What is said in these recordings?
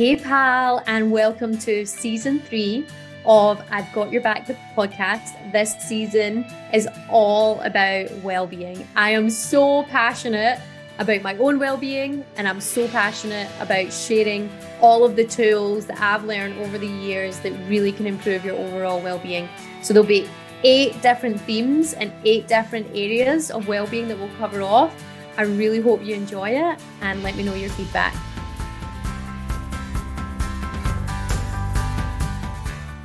Hey, pal, and welcome to season three of I've Got Your Back, the podcast. This season is all about well being. I am so passionate about my own well being, and I'm so passionate about sharing all of the tools that I've learned over the years that really can improve your overall well being. So there'll be eight different themes and eight different areas of well being that we'll cover off. I really hope you enjoy it and let me know your feedback.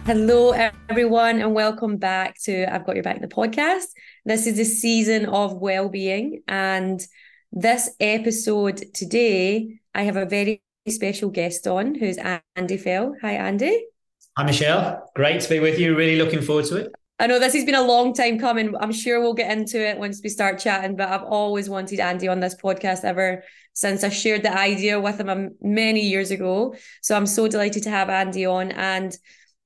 Hello, everyone, and welcome back to I've Got Your Back, the podcast. This is the season of well-being, and this episode today, I have a very special guest on, who's Andy Fell. Hi, Andy. Hi, Michelle. Great to be with you. Really looking forward to it. I know this has been a long time coming. I'm sure we'll get into it once we start chatting, but I've always wanted Andy on this podcast ever since I shared the idea with him many years ago. So I'm so delighted to have Andy on. And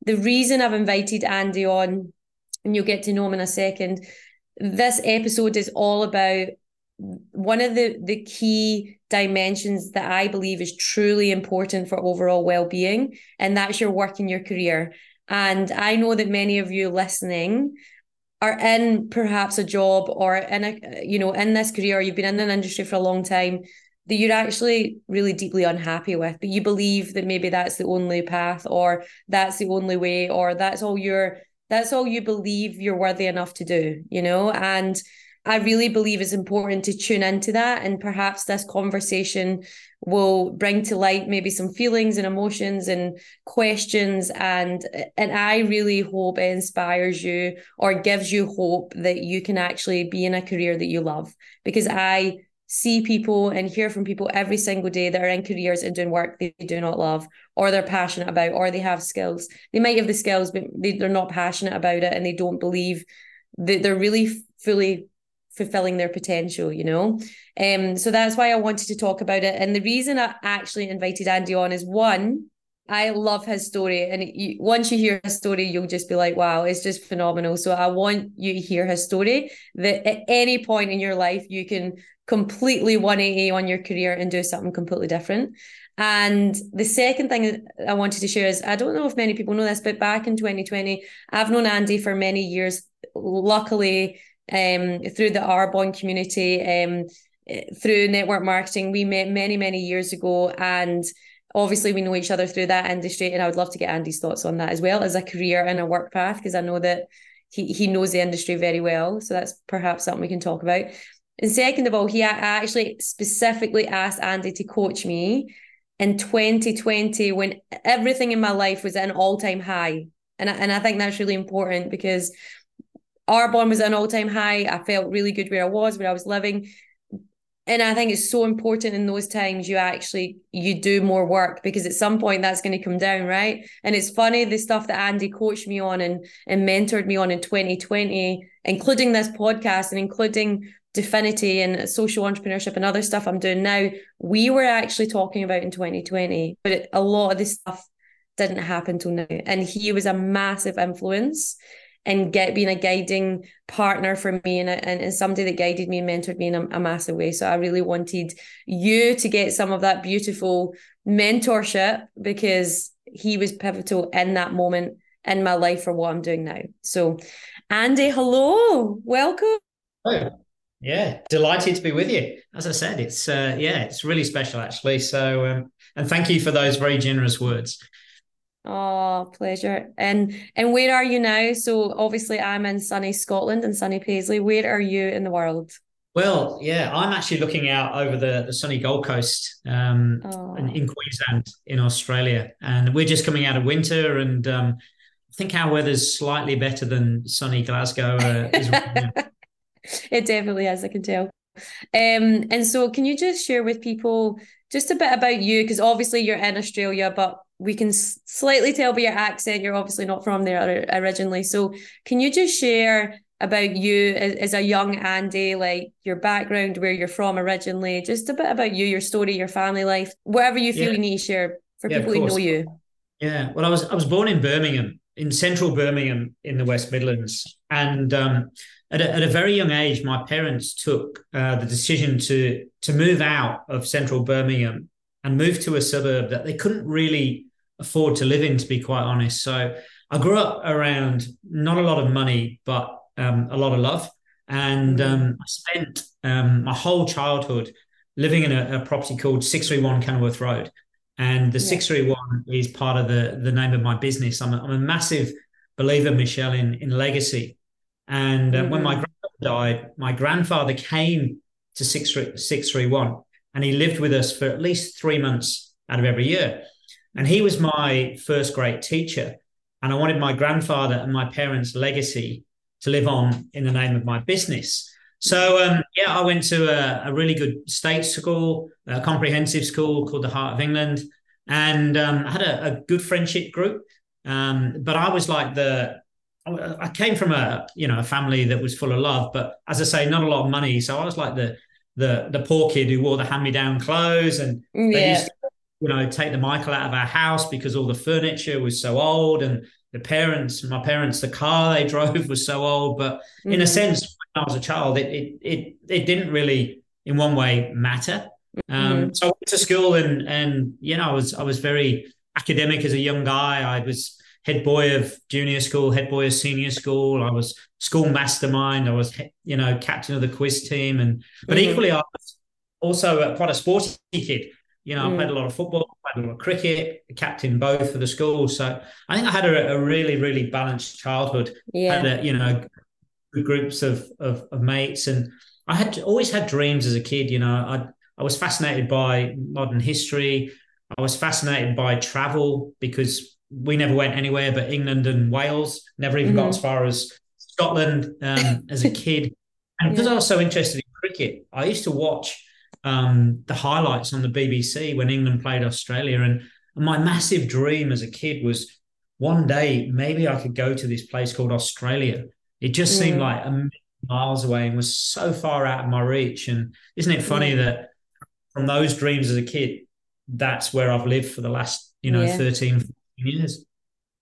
the reason I've invited Andy on, and you'll get to know him in a second, this episode is all about one of the the key dimensions that I believe is truly important for overall well-being, and that's your work and your career. And I know that many of you listening are in perhaps a job or in a you know in this career, you've been in an industry for a long time that you're actually really deeply unhappy with, but you believe that maybe that's the only path or that's the only way or that's all you're that's all you believe you're worthy enough to do, you know? And I really believe it's important to tune into that. And perhaps this conversation will bring to light maybe some feelings and emotions and questions. And and I really hope it inspires you or gives you hope that you can actually be in a career that you love. Because I see people and hear from people every single day that are in careers and doing work they do not love or they're passionate about or they have skills they might have the skills but they, they're not passionate about it and they don't believe that they're really fully fulfilling their potential you know um so that's why i wanted to talk about it and the reason i actually invited andy on is one I love his story, and you, once you hear his story, you'll just be like, "Wow, it's just phenomenal." So I want you to hear his story. That at any point in your life, you can completely 180 on your career and do something completely different. And the second thing I wanted to share is I don't know if many people know this, but back in 2020, I've known Andy for many years. Luckily, um, through the Arbonne community, um, through network marketing, we met many, many years ago. And obviously, we know each other through that industry. And I would love to get Andy's thoughts on that as well as a career and a work path, because I know that he, he knows the industry very well. So that's perhaps something we can talk about. And second of all, he actually specifically asked Andy to coach me in 2020 when everything in my life was at an all time high. And I, and I think that's really important because Arbonne was at an all time high. I felt really good where I was, where I was living. And I think it's so important in those times you actually you do more work because at some point that's going to come down, right? And it's funny the stuff that Andy coached me on and and mentored me on in 2020, including this podcast and including Dfinity and social entrepreneurship and other stuff I'm doing now, we were actually talking about in 2020, but it, a lot of this stuff didn't happen till now. And he was a massive influence and get being a guiding partner for me and, and, and somebody that guided me and mentored me in a, a massive way. So I really wanted you to get some of that beautiful mentorship because he was pivotal in that moment in my life for what I'm doing now. So Andy, hello, welcome. Hi. Yeah, delighted to be with you. As I said, it's uh, yeah, it's really special actually. So, um, and thank you for those very generous words. Oh, pleasure. And and where are you now? So obviously, I'm in sunny Scotland and sunny Paisley. Where are you in the world? Well, yeah, I'm actually looking out over the, the sunny Gold Coast um, oh. in, in, Queensland in Australia, and we're just coming out of winter, and um, I think our weather's slightly better than sunny Glasgow. Uh, it definitely is, I can tell. Um, and so can you just share with people just a bit about you? Because obviously you're in Australia, but we can slightly tell by your accent you're obviously not from there originally. So can you just share about you as, as a young Andy, like your background, where you're from originally, just a bit about you, your story, your family life, whatever you feel yeah. you need to share for yeah, people who know you. Yeah, well, I was I was born in Birmingham, in central Birmingham, in the West Midlands, and um, at a, at a very young age, my parents took uh, the decision to to move out of central Birmingham and move to a suburb that they couldn't really afford to live in, to be quite honest. So I grew up around not a lot of money, but um, a lot of love. And mm. um, I spent um, my whole childhood living in a, a, property called 631 Kenilworth Road. And the yeah. 631 is part of the, the name of my business. I'm a, I'm a massive believer, Michelle, in, in legacy. And uh, mm-hmm. when my mm-hmm. grandfather died, my grandfather came to 631 and he lived with us for at least three months out of every year. And he was my first great teacher. And I wanted my grandfather and my parents' legacy to live on in the name of my business. So um, yeah, I went to a, a, really good state school, a comprehensive school called the Heart of England, and um, I had a, a, good friendship group. Um, but I was like the, I came from a you know a family that was full of love, but as I say, not a lot of money. So I was like the the the poor kid who wore the hand me down clothes, and yeah. they used to, you know take the Michael out of our house because all the furniture was so old, and the parents, my parents, the car they drove was so old. But mm-hmm. in a mm-hmm. sense, when I was a child, it it it, it didn't really, in one way, matter. Um, mm-hmm. So I went to school, and and you know, I was I was very academic as a young guy. I was head boy of junior school, head boy of senior school. I was school mastermind. I was you know captain of the quiz team, and but mm-hmm. equally, I was also quite a sporty kid. You know, mm. I played a lot of football, played a lot of cricket, captain both for the school. So I think I had a, a really, really balanced childhood. Yeah. Had a, you know, groups of, of, of mates, and I had always had dreams as a kid. You know, I I was fascinated by modern history. I was fascinated by travel because we never went anywhere but England and Wales. Never even mm-hmm. got as far as Scotland um, as a kid. And because yeah. I was so interested in cricket, I used to watch um, the highlights on the BBC when England played Australia. And, my massive dream as a kid was one day maybe I could go to this place called Australia. It just mm. seemed like a million miles away and was so far out of my reach. And isn't it funny mm. that from those dreams as a kid, that's where I've lived for the last, you know, yeah. 13, 14 years.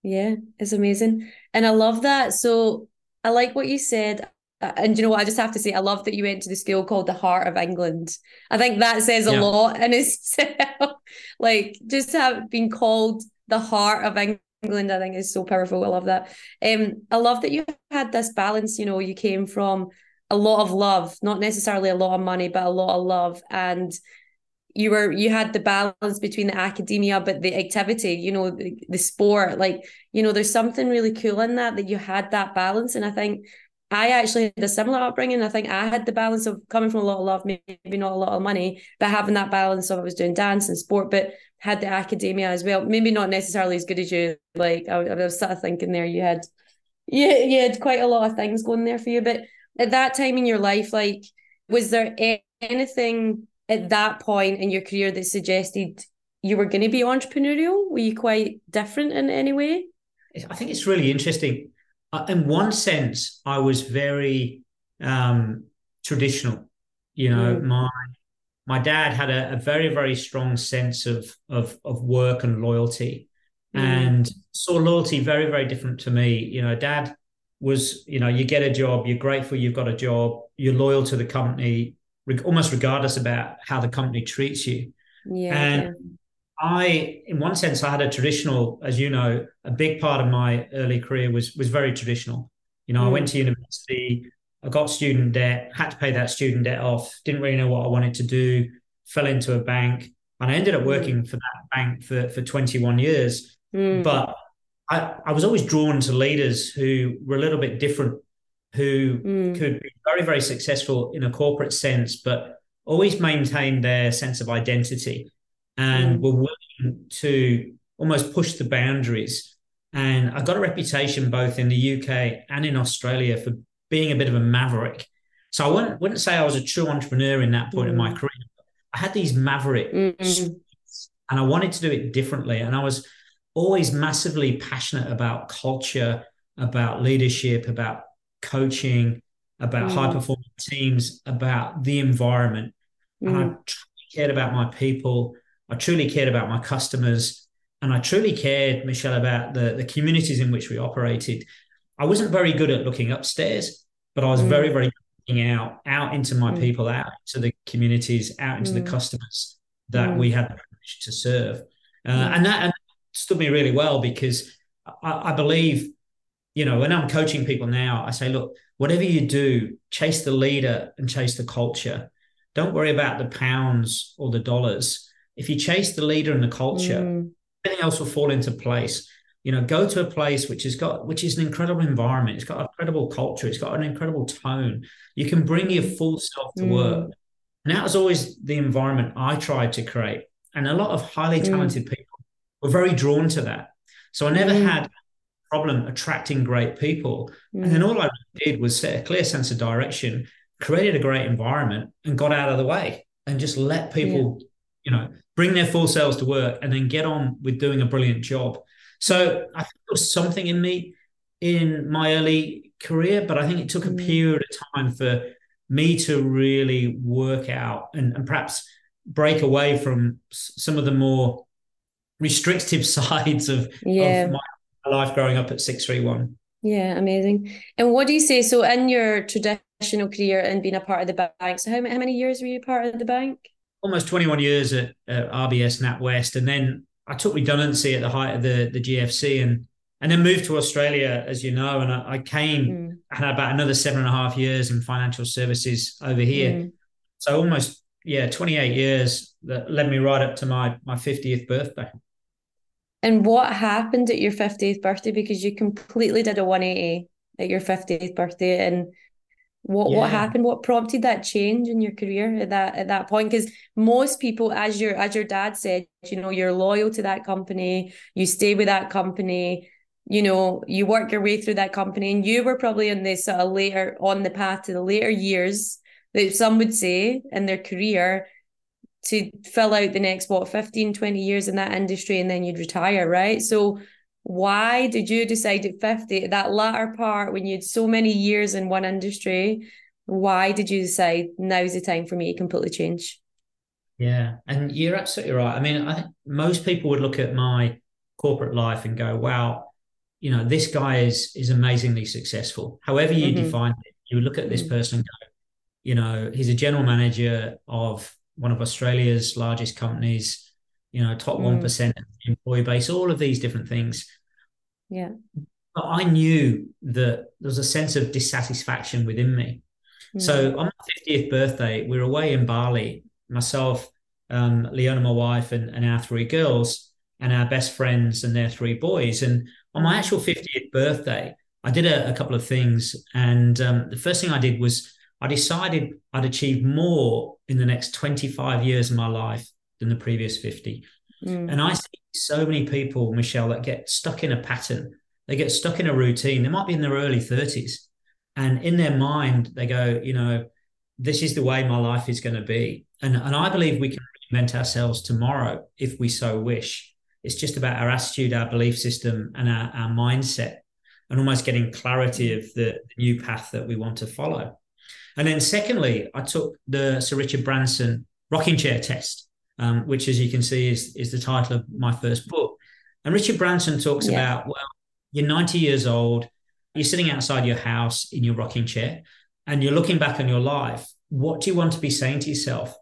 Yeah, it's amazing. And I love that. So I like what you said uh, and you know what? I just have to say, I love that you went to the school called the Heart of England. I think that says a yeah. lot in itself. like just have been called the Heart of England, I think is so powerful. I love that. Um, I love that you had this balance. You know, you came from a lot of love, not necessarily a lot of money, but a lot of love, and you were you had the balance between the academia but the activity you know the, the sport like you know there's something really cool in that that you had that balance and i think I actually had a similar upbringing. I think I had the balance of coming from a lot of love, maybe not a lot of money, but having that balance of I was doing dance and sport, but had the academia as well. Maybe not necessarily as good as you. Like I, I was sort of thinking there, you had, yeah, you had quite a lot of things going there for you. But at that time in your life, like, was there anything at that point in your career that suggested you were going to be entrepreneurial? Were you quite different in any way? I think it's really interesting uh, in one sense, I was very um, traditional. You know, mm. my my dad had a, a, very very strong sense of of of work and loyalty, mm. and saw loyalty very very different to me. You know, dad was you know you get a job, you're grateful you've got a job, you're loyal to the company, almost regardless about how the company treats you. Yeah. And. I, in one sense, I had a traditional, as you know, a big part of my early career was was very traditional. You know, mm. I went to university, I got student debt, had to pay that student debt off, didn't really know what I wanted to do, fell into a bank, and I ended up mm. working for that bank for for 21 years. Mm. But I, I was always drawn to leaders who were a little bit different, who mm. could be very, very successful in a corporate sense, but always maintain their sense of identity and mm. were willing to almost push the boundaries. And I got a reputation both in the UK and in Australia for being a bit of a maverick. So I wouldn't, wouldn't say I was a true entrepreneur in that point mm. in my mm. career. I had these maverick and I wanted to do it differently. And I was always massively passionate about culture, about leadership, about coaching, about mm. high performing teams, about the environment. And I mm. cared about my people. I truly cared about my customers and I truly cared, Michelle, about the, the communities in which we operated. I wasn't very good at looking upstairs, but I was mm. very, very looking out, out into my mm. people, out to the communities, out into mm. the customers that mm. we had the privileged to serve. Uh, mm. And that and stood me really well because I, I believe, you know, when I'm coaching people now, I say, look, whatever you do, chase the leader and chase the culture. Don't worry about the pounds or the dollars. If you chase the leader and the culture, mm. everything else will fall into place. You know, go to a place which has got which is an incredible environment. It's got an incredible culture. It's got an incredible tone. You can bring your full self to mm. work. And that was always the environment I tried to create. And a lot of highly mm. talented mm. people were very drawn to that. So I never mm. had problem attracting great people. And then mm. all I did was set a clear sense of direction, created a great environment, and got out of the way and just let people, yeah. you know, bring their full selves to work and then get on with doing a brilliant job. So I think there was something in me in my early career, but I think it took a mm. period of time for me to really work out and, and perhaps break away from some of the more restrictive sides of, yeah. of my life growing up at 631. Yeah, amazing. And what do you say? So, in your traditional career and being a part of the bank, so how, how many years were you part of the bank? Almost 21 years at, at RBS NatWest. And then I took redundancy at the height of the, the GFC and and then moved to Australia, as you know. And I, I came, mm. I had about another seven and a half years in financial services over here. Mm. So almost, yeah, 28 years that led me right up to my my 50th birthday. And what happened at your 50th birthday? Because you completely did a 180 at your 50th birthday. And what yeah. what happened? What prompted that change in your career at that at that point? Because most people, as your as your dad said, you know, you're loyal to that company, you stay with that company, you know, you work your way through that company, and you were probably in this sort of later on the path to the later years that some would say in their career to fill out the next what 15 20 years in that industry and then you'd retire right so why did you decide at 50 that latter part when you had so many years in one industry why did you decide now's the time for me to completely change yeah and you're absolutely right i mean i think most people would look at my corporate life and go wow you know this guy is is amazingly successful however you mm-hmm. define it you look at this mm-hmm. person and go you know he's a general manager of one of Australia's largest companies, you know, top one mm. employee base, all of these different things. Yeah. But I knew that there was a sense of dissatisfaction within me. Mm. So on my 50th birthday, we were away in Bali, myself, um, Leona, my wife, and, and our three girls, and our best friends and their three boys. And on my mm. actual 50th birthday, I did a, a couple of things. And um, the first thing I did was I decided I'd achieve more in the next 25 years of my life than the previous 50. Mm. And I see so many people, Michelle, that get stuck in a pattern. They get stuck in a routine. They might be in their early 30s. And in their mind, they go, you know, this is the way my life is going to be. And, and I believe we can reinvent ourselves tomorrow if we so wish. It's just about our attitude, our belief system, and our, our mindset, and almost getting clarity of the, the new path that we want to follow. And then secondly, I took the Sir Richard Branson rocking chair test, um, which, as you can see, is is the title of my first book. And Richard Branson talks yeah. about well, you're 90 years old, you're sitting outside your house in your rocking chair, and you're looking back on your life. What do you want to be saying to yourself?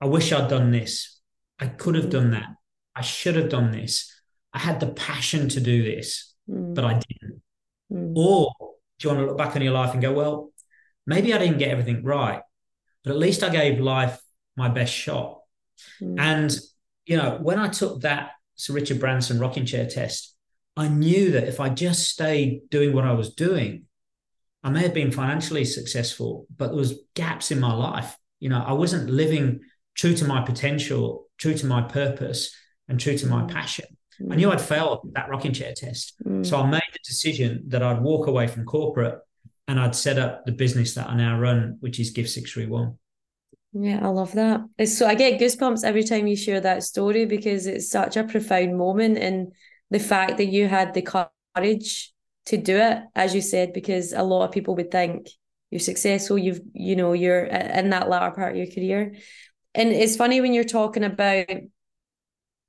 I wish I'd done this. I could have done that. I should have done this. I had the passion to do this, mm. but I didn't. Mm. Or do you want to look back on your life and go, well, maybe I didn't get everything right, but at least I gave life my best shot. Mm. And, you know, when I took that Sir Richard Branson rocking chair test, I knew that if I just stayed doing what I was doing, I may have been financially successful, but there was gaps in my life. You know, I wasn't living true to my potential, true to my purpose, and true to my hmm. passion. Mm. I knew I'd failed that rocking chair test. Mm. So I made the decision that I'd walk away from corporate and I'd set up the business that I now run, which is Gift Six Three One. Yeah, I love that. So I get goosebumps every time you share that story because it's such a profound moment and the fact that you had the courage to do it, as you said, because a lot of people would think you're successful, you've you know, you're in that latter part of your career. And it's funny when you're talking about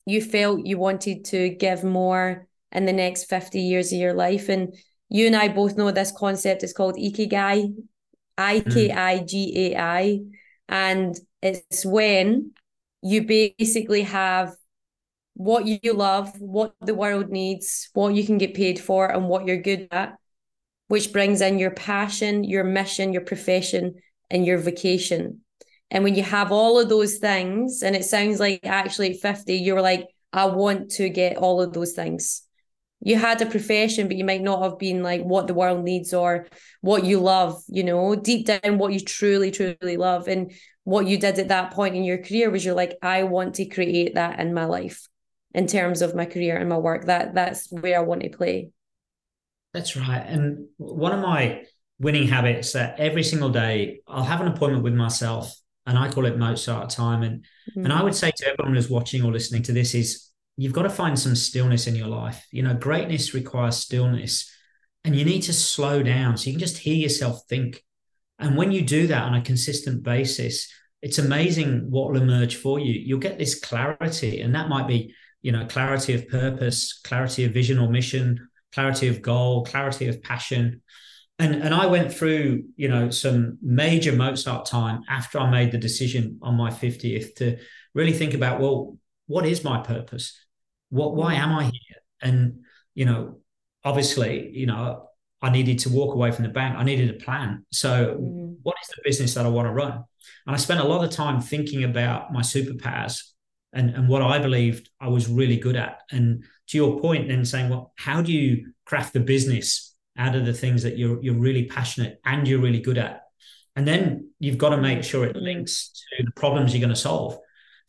you felt you wanted to give more in the next 50 years of your life. And you and I both know this concept is called Ikigai, I K I G A I. And it's when you basically have what you love, what the world needs, what you can get paid for, and what you're good at, which brings in your passion, your mission, your profession, and your vocation. And when you have all of those things, and it sounds like actually at 50, you were like, I want to get all of those things. You had a profession, but you might not have been like what the world needs or what you love, you know, deep down what you truly, truly love. And what you did at that point in your career was you're like, I want to create that in my life in terms of my career and my work. That that's where I want to play. That's right. And one of my winning habits that every single day I'll have an appointment with myself and I call it Mozart time. And mm. and I would say to everyone who's watching or listening to this is you've got to find some stillness in your life. You know, greatness requires stillness, and you need to slow down so you can just hear yourself think. And when you do that on a consistent basis, it's amazing what will emerge for you. You'll get this clarity, and that might be, you know, clarity of purpose, clarity of vision or mission, clarity of goal, clarity of passion and and I went through you know some major Mozart time after I made the decision on my 50th to really think about well what is my purpose? What why am I here? And you know obviously you know I needed to walk away from the bank. I needed a plan. So mm. what is the business that I want to run? And I spent a lot of time thinking about my superpowers and and what I believed I was really good at. And to your point then saying well how do you craft the business out of the things that you're you're really passionate and you're really good at? And then you've got to make sure it links to the problems you're going to solve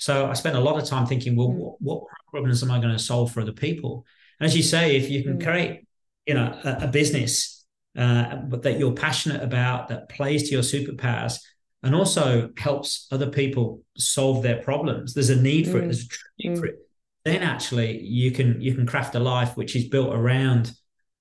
so i spent a lot of time thinking well mm. what, what, problems am i going to solve for other people and as you say if you can mm. create you know a, a business uh, that you're passionate about that plays to your superpowers and also helps other people solve their problems there's a need for mm. it there's a need for it then actually you can you can craft a life which is built around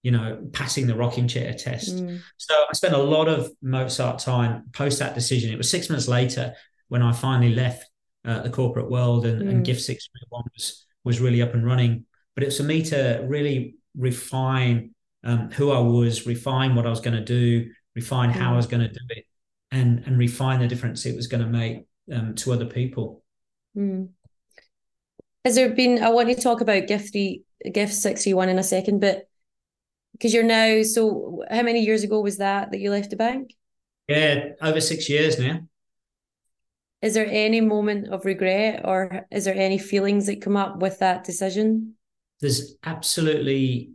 you know, passing the rocking chair test. Mm. So I spent a lot of Mozart time post that decision. It was six months later when I finally left uh, the corporate world and, mm. and Gift 631 was, was really up and running. But it was for me to really refine um, who I was, refine what I was going to do, refine mm. how I was going to do it, and, and refine the difference it was going to make um, to other people. Mm. Has there been, I want to talk about Gift, Gift 631 in a second, but because you're now so how many years ago was that that you left the bank yeah over six years now is there any moment of regret or is there any feelings that come up with that decision? There's absolutely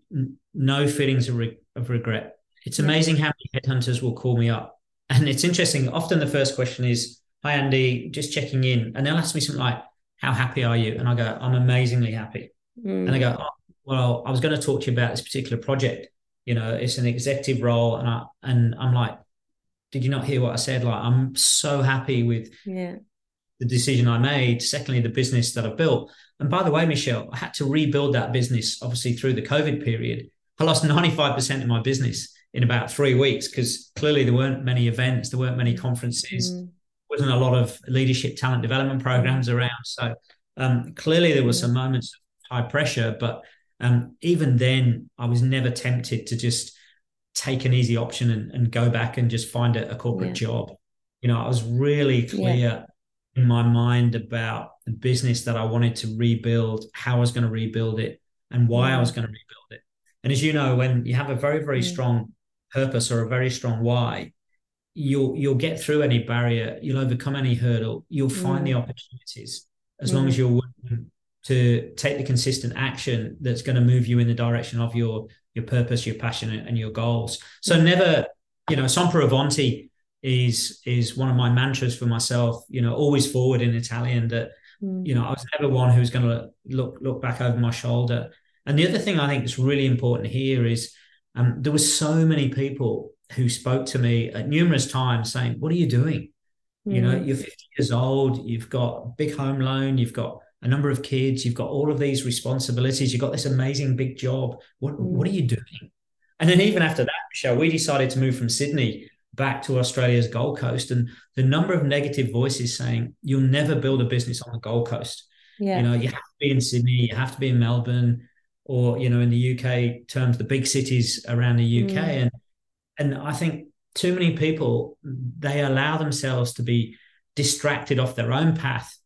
no feelings of, re- of regret. It's amazing how many headhunters will call me up. And it's interesting often the first question is hi andy just checking in. And they'll ask me something like how happy are you? And i go i'm amazingly happy. Mm. and i go oh, well, I was going to talk to you about this particular project. You know, it's an executive role, and I and I'm like, did you not hear what I said? Like, I'm so happy with yeah. the decision I made. Secondly, the business that I've built. And by the way, Michelle, I had to rebuild that business obviously through the COVID period. I lost 95% of my business in about three weeks because clearly there weren't many events, there weren't many conferences, mm. wasn't a lot of leadership talent development programs around. So um, clearly there were some moments of high pressure, but um, even then, I was never tempted to just take an easy option and, and go back and just find a, a corporate yeah. job. You know, I was really clear yeah. in my mind about the business that I wanted to rebuild, how I was going to rebuild it, and why I was mm-hmm. going to rebuild it. And as you know, when you have a very, very mm. strong purpose or a very strong why, you'll you'll get through any barrier, you'll overcome any hurdle, you'll find the mm. opportunities as long mm. as you're willing to take the consistent action that's going to move you in the direction of your your purpose, your passion, and your goals. So never, you know, sempre avanti is is one of my mantras for myself. You know, always forward in Italian. That mm. you know, I was never one who's going to look look back over my shoulder. And the other thing I think is really important here is um, there were so many people who spoke to me at numerous times saying, "What are you doing? Mm. You know, mm. you're 50 years old. You've got a big home loan. You've got a number of kids, you've got all of these responsibilities, you've got this amazing big job. What mm. what are you doing? And then even after that, Michelle, we decided to move from Sydney back to Australia's Gold Coast. And the number of negative voices saying you'll never build a business on the Gold Coast. Yeah. You know, you have to be in Sydney, you have to be in Melbourne, or you know, in the UK terms, the big cities around the UK. Mm. And and I think too many people they allow themselves to be distracted off their own path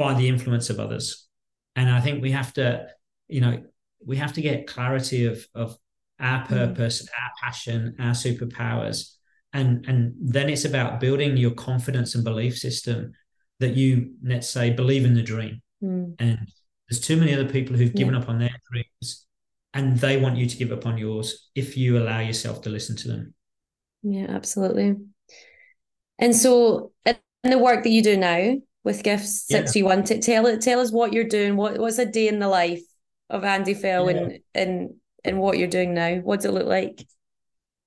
by the influence of others. And I think we have to, you know, we have to get clarity of of our mm-hmm. purpose, mm. our passion, our superpowers. And and then it's about building your confidence and belief system that you, let's say, believe in the dream. Mm. And there's too many other people who've given yeah. up on their dreams and they want you to give up on yours if you allow yourself to listen to them. Yeah, absolutely. And so in the work that you do now with Gifts yeah. 631, tell tell us what you're doing. What what's a day in the life of Andy Fell yeah. and and and what you're doing now? What does it look like?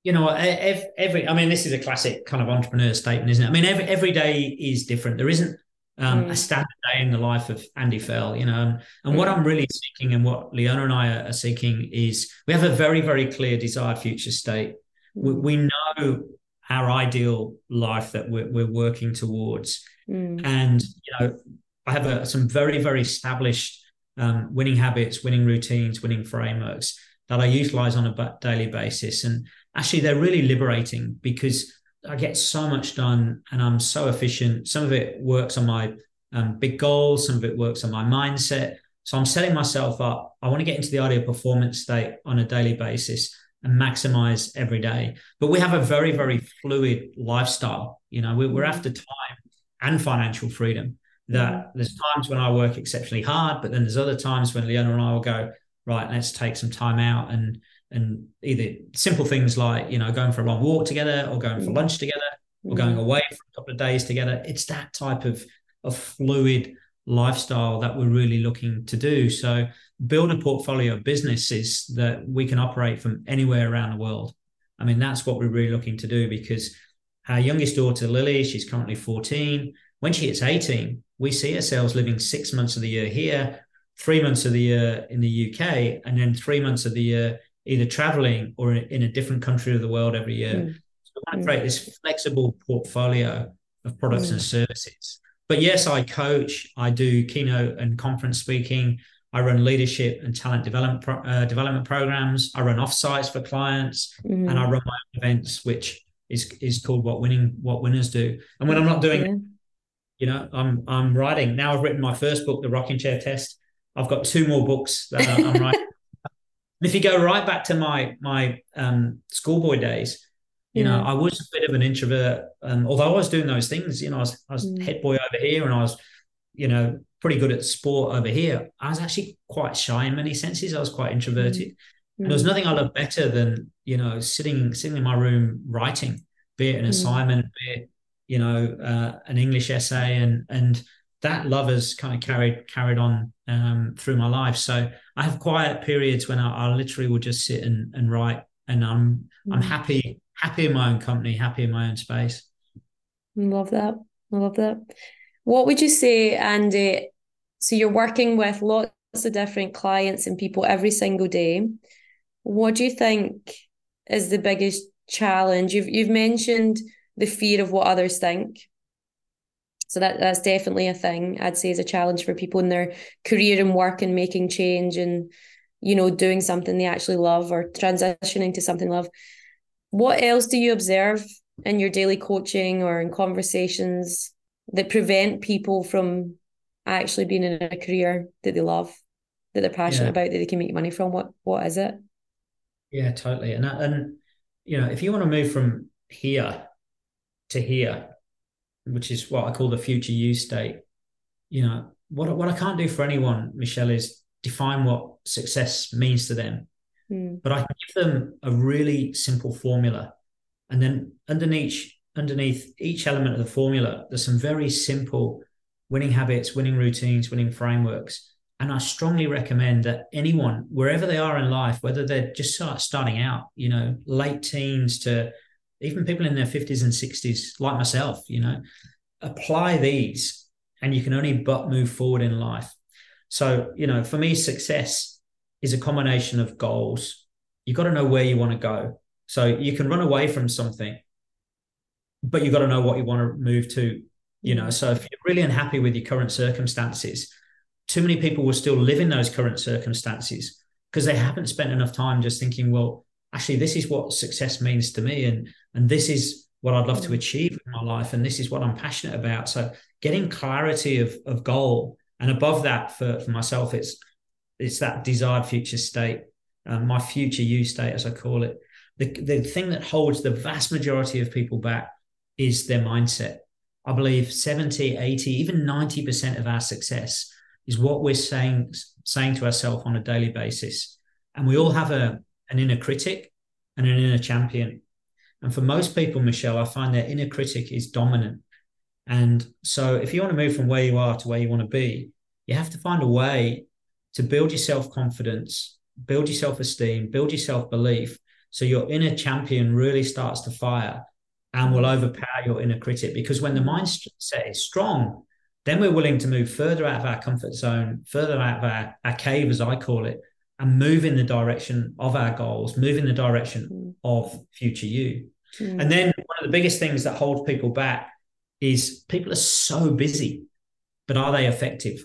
You know, every, every I mean, this is a classic kind of entrepreneur statement, isn't it? I mean, every every day is different. There isn't um, mm. a standard day in the life of Andy Fell, you know. And, and mm. what I'm really seeking and what Leona and I are seeking is we have a very, very clear desired future state. Mm. We, we, know our ideal life that we're, we're working towards. Mm. And, you know, I have a, some very, very established um, winning habits, winning routines, winning frameworks that I utilize on a daily basis. And actually, they're really liberating because I get so much done and I'm so efficient. Some of it works on my um, big goals, some of it works on my mindset. So I'm setting myself up. I want to get into the ideal performance state on a daily basis and maximize every day. But we have a very, very fluid lifestyle. You know, we, are after time and financial freedom. That there's times when I work exceptionally hard, but then there's other times when Leona and I will go, right, let's take some time out and and either simple things like you know going for a long walk together or going for mm. lunch together or going mm. away for a couple of days together it's that type of of fluid lifestyle that we're really looking to do so build a portfolio of businesses that we can operate from anywhere around the world i mean that's what we're really looking to do because our youngest daughter lily she's currently 14 when she hits 18 we see ourselves living six months of the year here three months of the year in the uk and then three months of the year either traveling or in a different country of the world every year. Mm. So I want to create this flexible portfolio of products mm. and services. But yes, I coach, I do keynote and conference speaking. I run leadership and talent development pro- uh, development programs. I run offsites for clients, mm. and I run my own events, which is is called what winning what winners do. And when I'm not doing, yeah. you know, I'm I'm writing now. I've written my first book, The Rocking Chair Test. I've got two more books that I'm writing. And if you go right back to my my um, schoolboy days, you yeah. know, I was a bit of an introvert. Um, although I was doing those things, you know, I was, I was mm. head boy over here, and I was, you know, pretty good at sport over here. I was actually quite shy in many senses. I was quite introverted. Mm. And there was nothing I loved better than you know sitting sitting in my room writing, be it an mm. assignment, be it you know uh, an English essay, and and that love has kind of carried carried on um, through my life. So I have quiet periods when I, I literally will just sit and, and write, and I'm mm. I'm happy happy in my own company, happy in my own space. Love that. I love that. What would you say, Andy? So you're working with lots of different clients and people every single day. What do you think is the biggest challenge? You've you've mentioned the fear of what others think. So that that's definitely a thing I'd say is a challenge for people in their career and work and making change and you know doing something they actually love or transitioning to something love. What else do you observe in your daily coaching or in conversations that prevent people from actually being in a career that they love, that they're passionate yeah. about, that they can make money from? What what is it? Yeah, totally. And and you know, if you want to move from here to here, which is what I call the future you state. You know, what what I can't do for anyone, Michelle, is define what success means to them. Mm. But I can give them a really simple formula. And then underneath underneath each element of the formula, there's some very simple winning habits, winning routines, winning frameworks. And I strongly recommend that anyone, wherever they are in life, whether they're just starting out, you know, late teens to even people in their 50s and 60s, like myself, you know, apply these and you can only but move forward in life. So, you know, for me, success is a combination of goals. You've got to know where you want to go. So you can run away from something, but you've got to know what you want to move to, you know. Mm-hmm. So if you're really unhappy with your current circumstances, too many people will still live in those current circumstances because they haven't spent enough time just thinking, well, actually this is what success means to me and and this is what I'd love to mm. achieve in my life and this is what I'm passionate about so getting clarity of of goal And above that, for, for myself, it's it's that desired future state, um, my future you state, as I call it. The, the thing that holds the vast majority of people back is their mindset. I believe 70, 80, even 90% of our success is what we're saying saying to ourselves on a daily basis. And we all have a an inner critic and an inner champion. And for most people, Michelle, I find their inner critic is dominant. And so if you want to move from where you are to where you want to be, you have to find a way to build your self-confidence, build your self-esteem, build your self-belief. So your inner champion really starts to fire and will overpower your inner critic. Because when the mindset is strong, then we're willing to move further out of our comfort zone, further out of our, our cave, as I call it, and move in the direction of our goals, move in the direction mm. of future you. Mm. And then one of the biggest things that holds people back is people are so busy, but are they effective?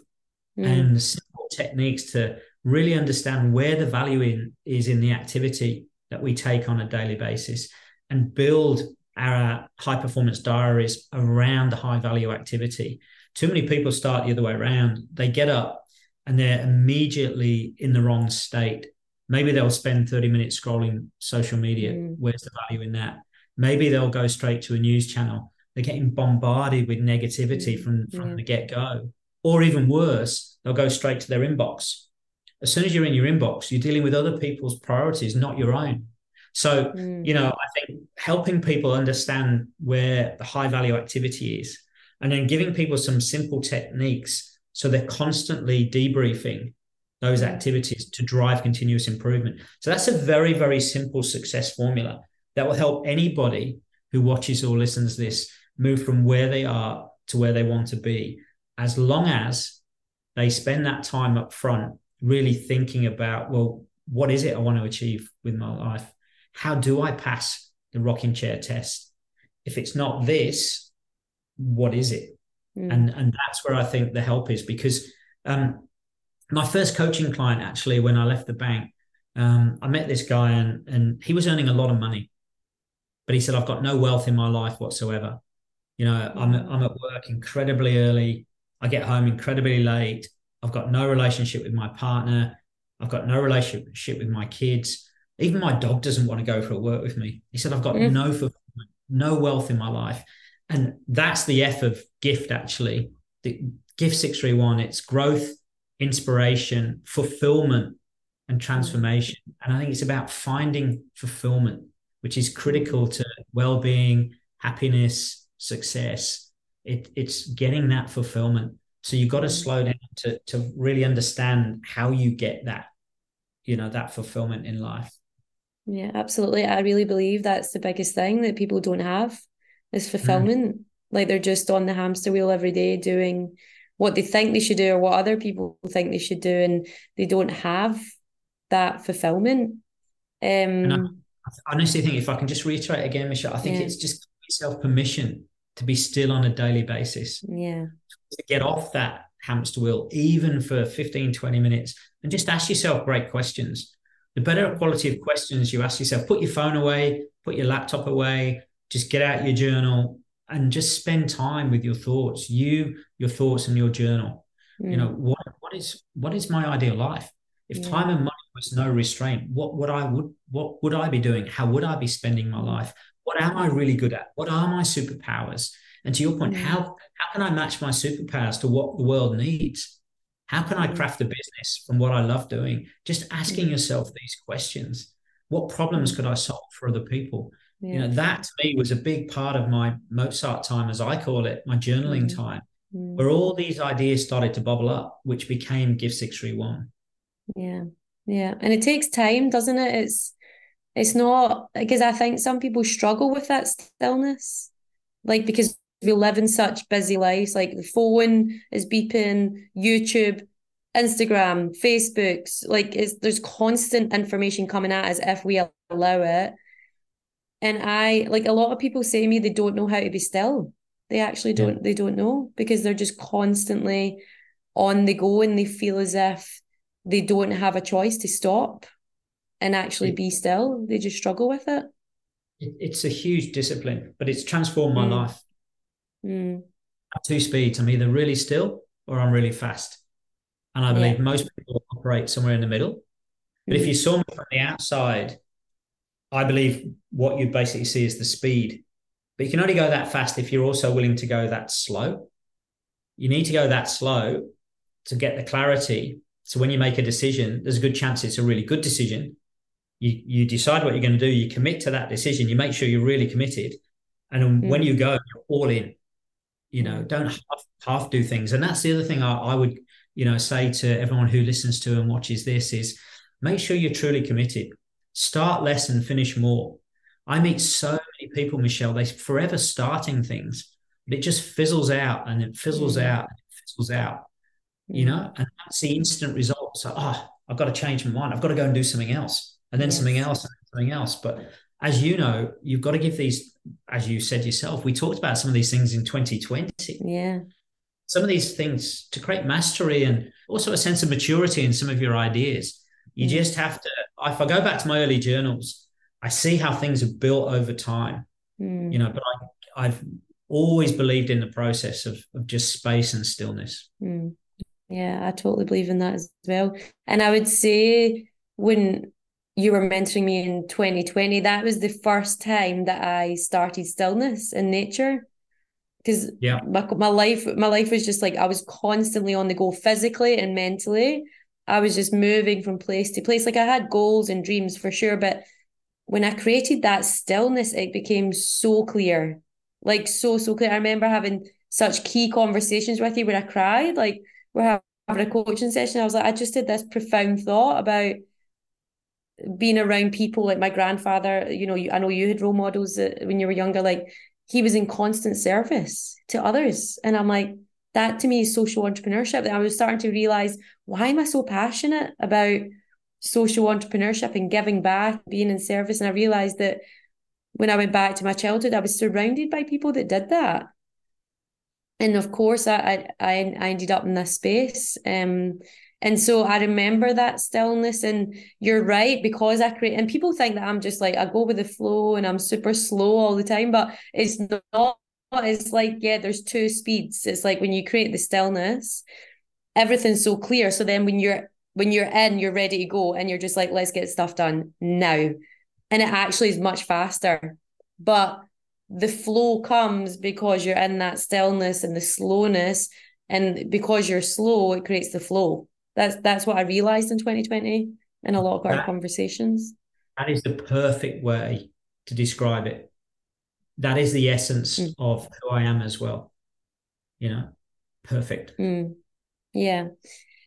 Mm. And simple techniques to really understand where the value in is in the activity that we take on a daily basis and build our high performance diaries around the high value activity too many people start the other way around. They get up and they're immediately in the wrong state. Maybe they'll spend 30 minutes scrolling social media. Mm. Where's the value in that? Maybe they'll go straight to a news channel. They're getting bombarded with negativity mm. from, from yeah. the get go. Or even worse, they'll go straight to their inbox. As soon as you're in your inbox, you're dealing with other people's priorities, not your own. So, mm. you know, I think helping people understand where the high value activity is and then giving people some simple techniques so they're constantly debriefing those activities to drive continuous improvement. So that's a very, very simple success formula that will help anybody who watches or listens this move from where they are to where they want to be, as long as they spend that time up front really thinking about, well, what is it I want to achieve with my life? How do I pass the rocking chair test? If it's not this, what is it? Mm. And and that's where I think the help is because um, my first coaching client actually when I left the bank, um, I met this guy and and he was earning a lot of money, but he said I've got no wealth in my life whatsoever. You know, I'm mm. I'm at work incredibly early. I get home incredibly late. I've got no relationship with my partner. I've got no relationship with my kids. Even my dog doesn't want to go for a work with me. He said, I've got mm. no no wealth in my life and that's the F of gift actually. The gift 631, it's growth, inspiration, fulfillment, and transformation. And I think it's about finding fulfillment, which is critical to well-being, happiness, success. It, it's getting that fulfillment. So you've got to mm-hmm. slow down to, to really understand how you get that, you know, that fulfillment in life. Yeah, absolutely. I really believe that's the biggest thing that people don't have is mm. fulfillment. Mm. Like they're just on the hamster wheel every day doing what they think they should do or what other people think they should do, and they don't have that fulfillment. Um, I, honestly think if I can just reiterate again, Michelle, I think yeah. it's just yourself permission to be still on a daily basis. Yeah. To get off that hamster wheel, even for 15, 20 minutes, and just ask yourself great questions. The better quality of questions you ask yourself, put your phone away, put your laptop away, just get out your journal and just spend time with your thoughts you your thoughts and your journal. Mm. you know what what is what is my ideal life? If yeah. time and money was no restraint what would i would what would i be doing? How would i be spending my life? What am i really good at? What are my superpowers? And to your point mm. how how can i match my superpowers to what the world needs? How can i craft a business from what i love doing? Just asking yourself these questions. What problems could i solve for other people yeah. You know, that to me was a big part of my Mozart time, as I call it, my journaling mm. time, mm. where all these ideas started to bubble up, which became Gift 631. Yeah. Yeah. And it takes time, doesn't it? It's it's not because I think some people struggle with that stillness. Like because we live in such busy lives, like the phone is beeping, YouTube, Instagram, Facebooks, like it's, there's constant information coming at us if we allow it. And I like a lot of people say to me they don't know how to be still. They actually don't yeah. they don't know because they're just constantly on the go and they feel as if they don't have a choice to stop and actually be still. They just struggle with it. It's a huge discipline, but it's transformed my mm. life. Mm. At two speeds, I'm either really still or I'm really fast. And I believe yeah. most people operate somewhere in the middle. But mm-hmm. if you saw me from the outside, I believe what you basically see is the speed. But you can only go that fast if you're also willing to go that slow. You need to go that slow to get the clarity. So when you make a decision, there's a good chance it's a really good decision. You you decide what you're going to do, you commit to that decision, you make sure you're really committed. And mm-hmm. when you go, you're all in. You know, don't half, half do things. And that's the other thing I, I would, you know, say to everyone who listens to and watches this is make sure you're truly committed. Start less and finish more. I meet so many people, Michelle, they forever starting things, but it just fizzles out and it fizzles mm. out and it fizzles out, you mm. know, and that's the instant result. So, oh, I've got to change my mind. I've got to go and do something else and then yes. something else and something else. But as you know, you've got to give these, as you said yourself, we talked about some of these things in 2020. Yeah. Some of these things to create mastery and also a sense of maturity in some of your ideas. You mm. just have to, if I go back to my early journals, I see how things are built over time, mm. you know, but I, I've always believed in the process of, of just space and stillness. Mm. Yeah, I totally believe in that as well. And I would say when you were mentoring me in 2020, that was the first time that I started stillness in nature. Because yeah. my, my life my life was just like I was constantly on the go physically and mentally. I was just moving from place to place. Like I had goals and dreams for sure, but when I created that stillness, it became so clear. Like so, so clear. I remember having such key conversations with you where I cried. Like we're having a coaching session. I was like, I just did this profound thought about being around people like my grandfather. You know, I know you had role models when you were younger. Like he was in constant service to others, and I'm like, that to me is social entrepreneurship. And I was starting to realize why am I so passionate about social entrepreneurship and giving back, being in service. And I realized that when I went back to my childhood, I was surrounded by people that did that. And of course, I I, I ended up in this space. Um, and so I remember that stillness. And you're right, because I create, and people think that I'm just like, I go with the flow and I'm super slow all the time, but it's not. It's like, yeah, there's two speeds. It's like when you create the stillness, everything's so clear. So then when you're when you're in, you're ready to go and you're just like, let's get stuff done now. And it actually is much faster. But the flow comes because you're in that stillness and the slowness. And because you're slow, it creates the flow. That's that's what I realized in 2020 in a lot of our that, conversations. That is the perfect way to describe it. That is the essence mm. of who I am as well. You know, perfect. Mm. Yeah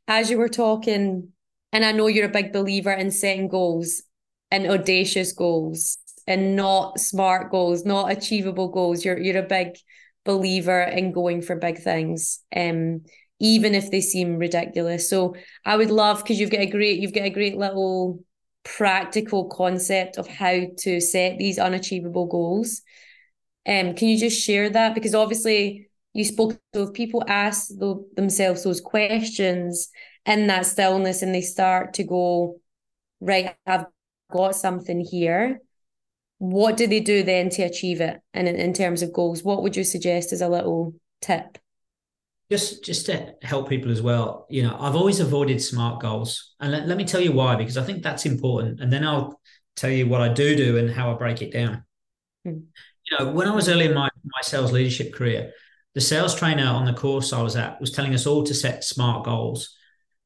as you were talking, and I know you're a big believer in setting goals and audacious goals and not smart goals, not achievable goals. You're you're a big believer in going for big things. Um, even if they seem ridiculous. So I would love because you've got a great you've got a great little practical concept of how to set these unachievable goals. Um, can you just share that? Because obviously you spoke to if people ask the, themselves those questions in that stillness and they start to go right i've got something here. What do they do then to achieve it and in, in terms of goals? What would you suggest as a little tip? Just just to help people as well you know i've always avoided smart goals. And let, let me tell you why because i think that's important. And then i'll tell you what i do do and how i break it down. Hmm. you know when i was early in my my sales leadership career the sales trainer on the course I was at was telling us all to set smart goals.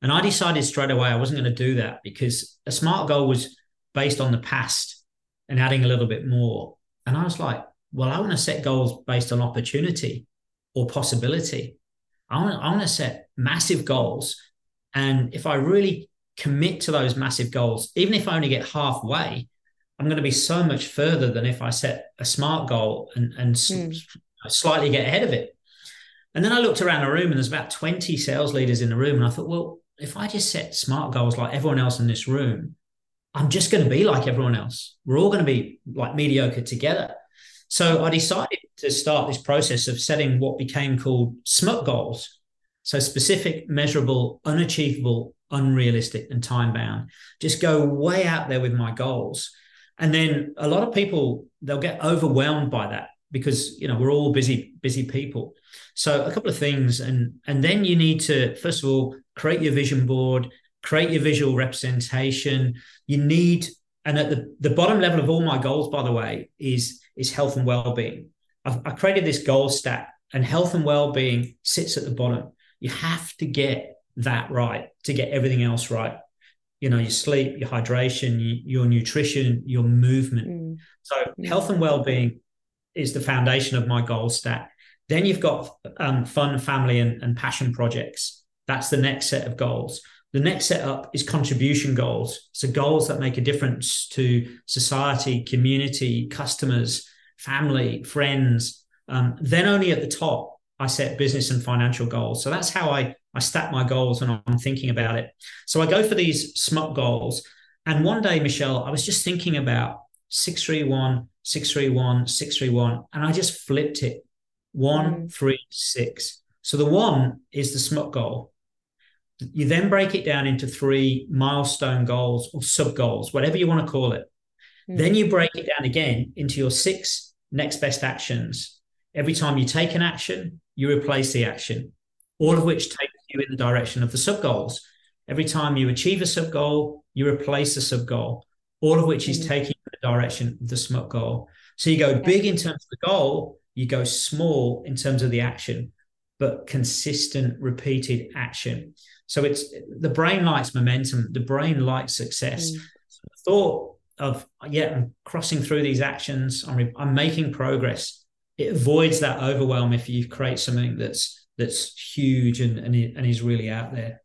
And I decided straight away I wasn't going to do that because a smart goal was based on the past and adding a little bit more. And I was like, well, I want to set goals based on opportunity or possibility. I want, I want to set massive goals. And if I really commit to those massive goals, even if I only get halfway, I'm going to be so much further than if I set a smart goal and, and mm. slightly get ahead of it. And then I looked around the room and there's about 20 sales leaders in the room. And I thought, well, if I just set smart goals like everyone else in this room, I'm just going to be like everyone else. We're all going to be like mediocre together. So I decided to start this process of setting what became called SMUT goals. So specific, measurable, unachievable, unrealistic, and time bound. Just go way out there with my goals. And then a lot of people, they'll get overwhelmed by that because you know we're all busy busy people so a couple of things and and then you need to first of all create your vision board create your visual representation. You need and at the, the bottom level of all my goals by the way is is health and well-being. I've, i created this goal stack and health and well-being sits at the bottom. You have to get that right to get everything else right. You know your sleep your hydration your nutrition your movement. Mm. so mm. health and well-being is the foundation of my goal stack then you've got um, fun family and, and passion projects. That's the next set of goals. The next set up is contribution goals. So goals that make a difference to society community customers family friends. Um, then only at the top i set business and financial goals. So that's how i I stack my goals and I'm thinking about it. So I go for these SMUT goals. And one day, Michelle, I was just thinking about 631, 631, 631, and I just flipped it one, mm. three, six. So the one is the SMUT goal. You then break it down into three milestone goals or sub goals, whatever you want to call it. Mm. Then you break it down again into your six next best actions. Every time you take an action, you replace the action, all of which take you in the direction of the sub goals. Every time you achieve a sub goal, you replace the sub goal, all of which is mm-hmm. taking the direction of the SMUT goal. So you go big in terms of the goal, you go small in terms of the action, but consistent, repeated action. So it's the brain likes momentum, the brain likes success. Mm. So thought of, yeah, I'm crossing through these actions, I'm, I'm making progress. It avoids that overwhelm if you create something that's that's huge and and, and is really out there.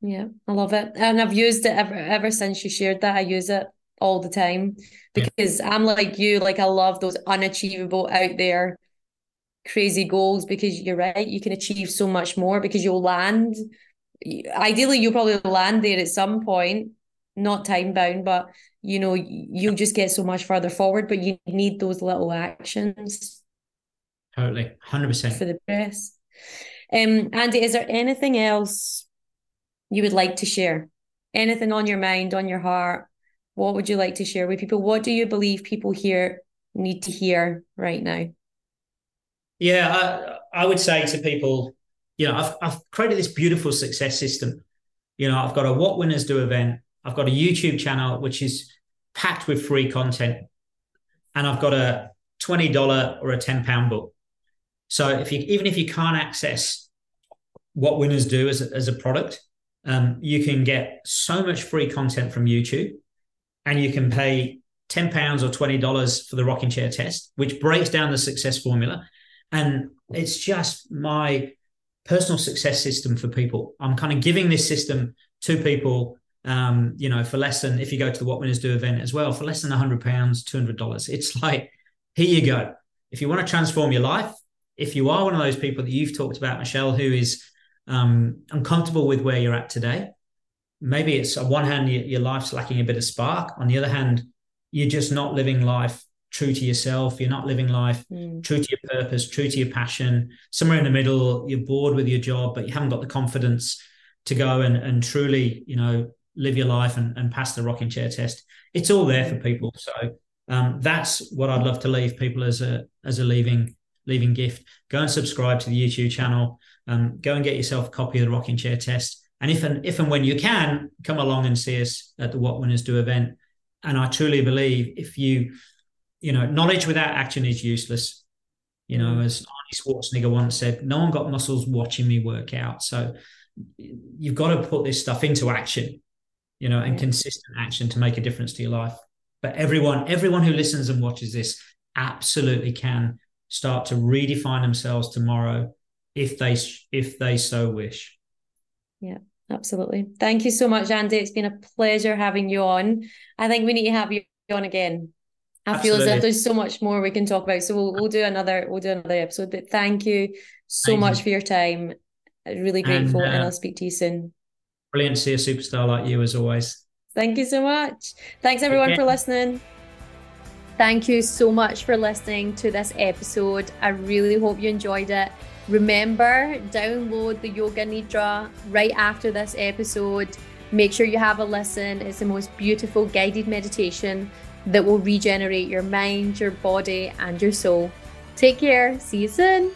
Yeah, I love it, and I've used it ever ever since you shared that. I use it all the time because yeah. I'm like you. Like I love those unachievable out there crazy goals because you're right. You can achieve so much more because you'll land. Ideally, you'll probably land there at some point, not time bound, but you know you'll just get so much further forward. But you need those little actions. Totally, hundred percent for the press. Um, Andy, is there anything else you would like to share? Anything on your mind, on your heart? What would you like to share with people? What do you believe people here need to hear right now? Yeah, I, I would say to people, you know, I've, I've created this beautiful success system. You know, I've got a What Winners Do event. I've got a YouTube channel, which is packed with free content. And I've got a $20 or a £10 book. So if you even if you can't access what winners do as a, as a product, um, you can get so much free content from YouTube, and you can pay ten pounds or twenty dollars for the rocking chair test, which breaks down the success formula, and it's just my personal success system for people. I'm kind of giving this system to people um, you know, for less than if you go to the What Winners Do event as well, for less than hundred pounds, two hundred dollars. It's like, here you go. If you want to transform your life, if you are one of those people that you've talked about, Michelle, who is um, uncomfortable with where you're at today, maybe it's on one hand, your, your life's lacking a bit of spark. On the other hand, you're just not living life true to yourself. You're not living life mm. true to your purpose, true to your passion. Somewhere in the middle, you're bored with your job, but you haven't got the confidence to go and, and truly, you know, live your life and, and pass the rocking chair test. It's all there for people. So um, that's what I'd love to leave people as a as a leaving leaving gift, go and subscribe to the YouTube channel. Um, go and get yourself a copy of the rocking chair test. And if and if and when you can, come along and see us at the What Winners Do event. And I truly believe if you, you know, knowledge without action is useless. You know, as Arnie Schwarzenegger once said, no one got muscles watching me work out. So you've got to put this stuff into action, you know, and consistent action to make a difference to your life. But everyone, everyone who listens and watches this absolutely can start to redefine themselves tomorrow if they if they so wish yeah absolutely thank you so much andy it's been a pleasure having you on i think we need to have you on again i absolutely. feel as if there's so much more we can talk about so we'll, we'll do another we'll do another episode but thank you so thank much you. for your time really grateful and, uh, and i'll speak to you soon brilliant to see a superstar like you as always thank you so much thanks everyone for listening Thank you so much for listening to this episode. I really hope you enjoyed it. Remember, download the Yoga Nidra right after this episode. Make sure you have a listen. It's the most beautiful guided meditation that will regenerate your mind, your body, and your soul. Take care. See you soon.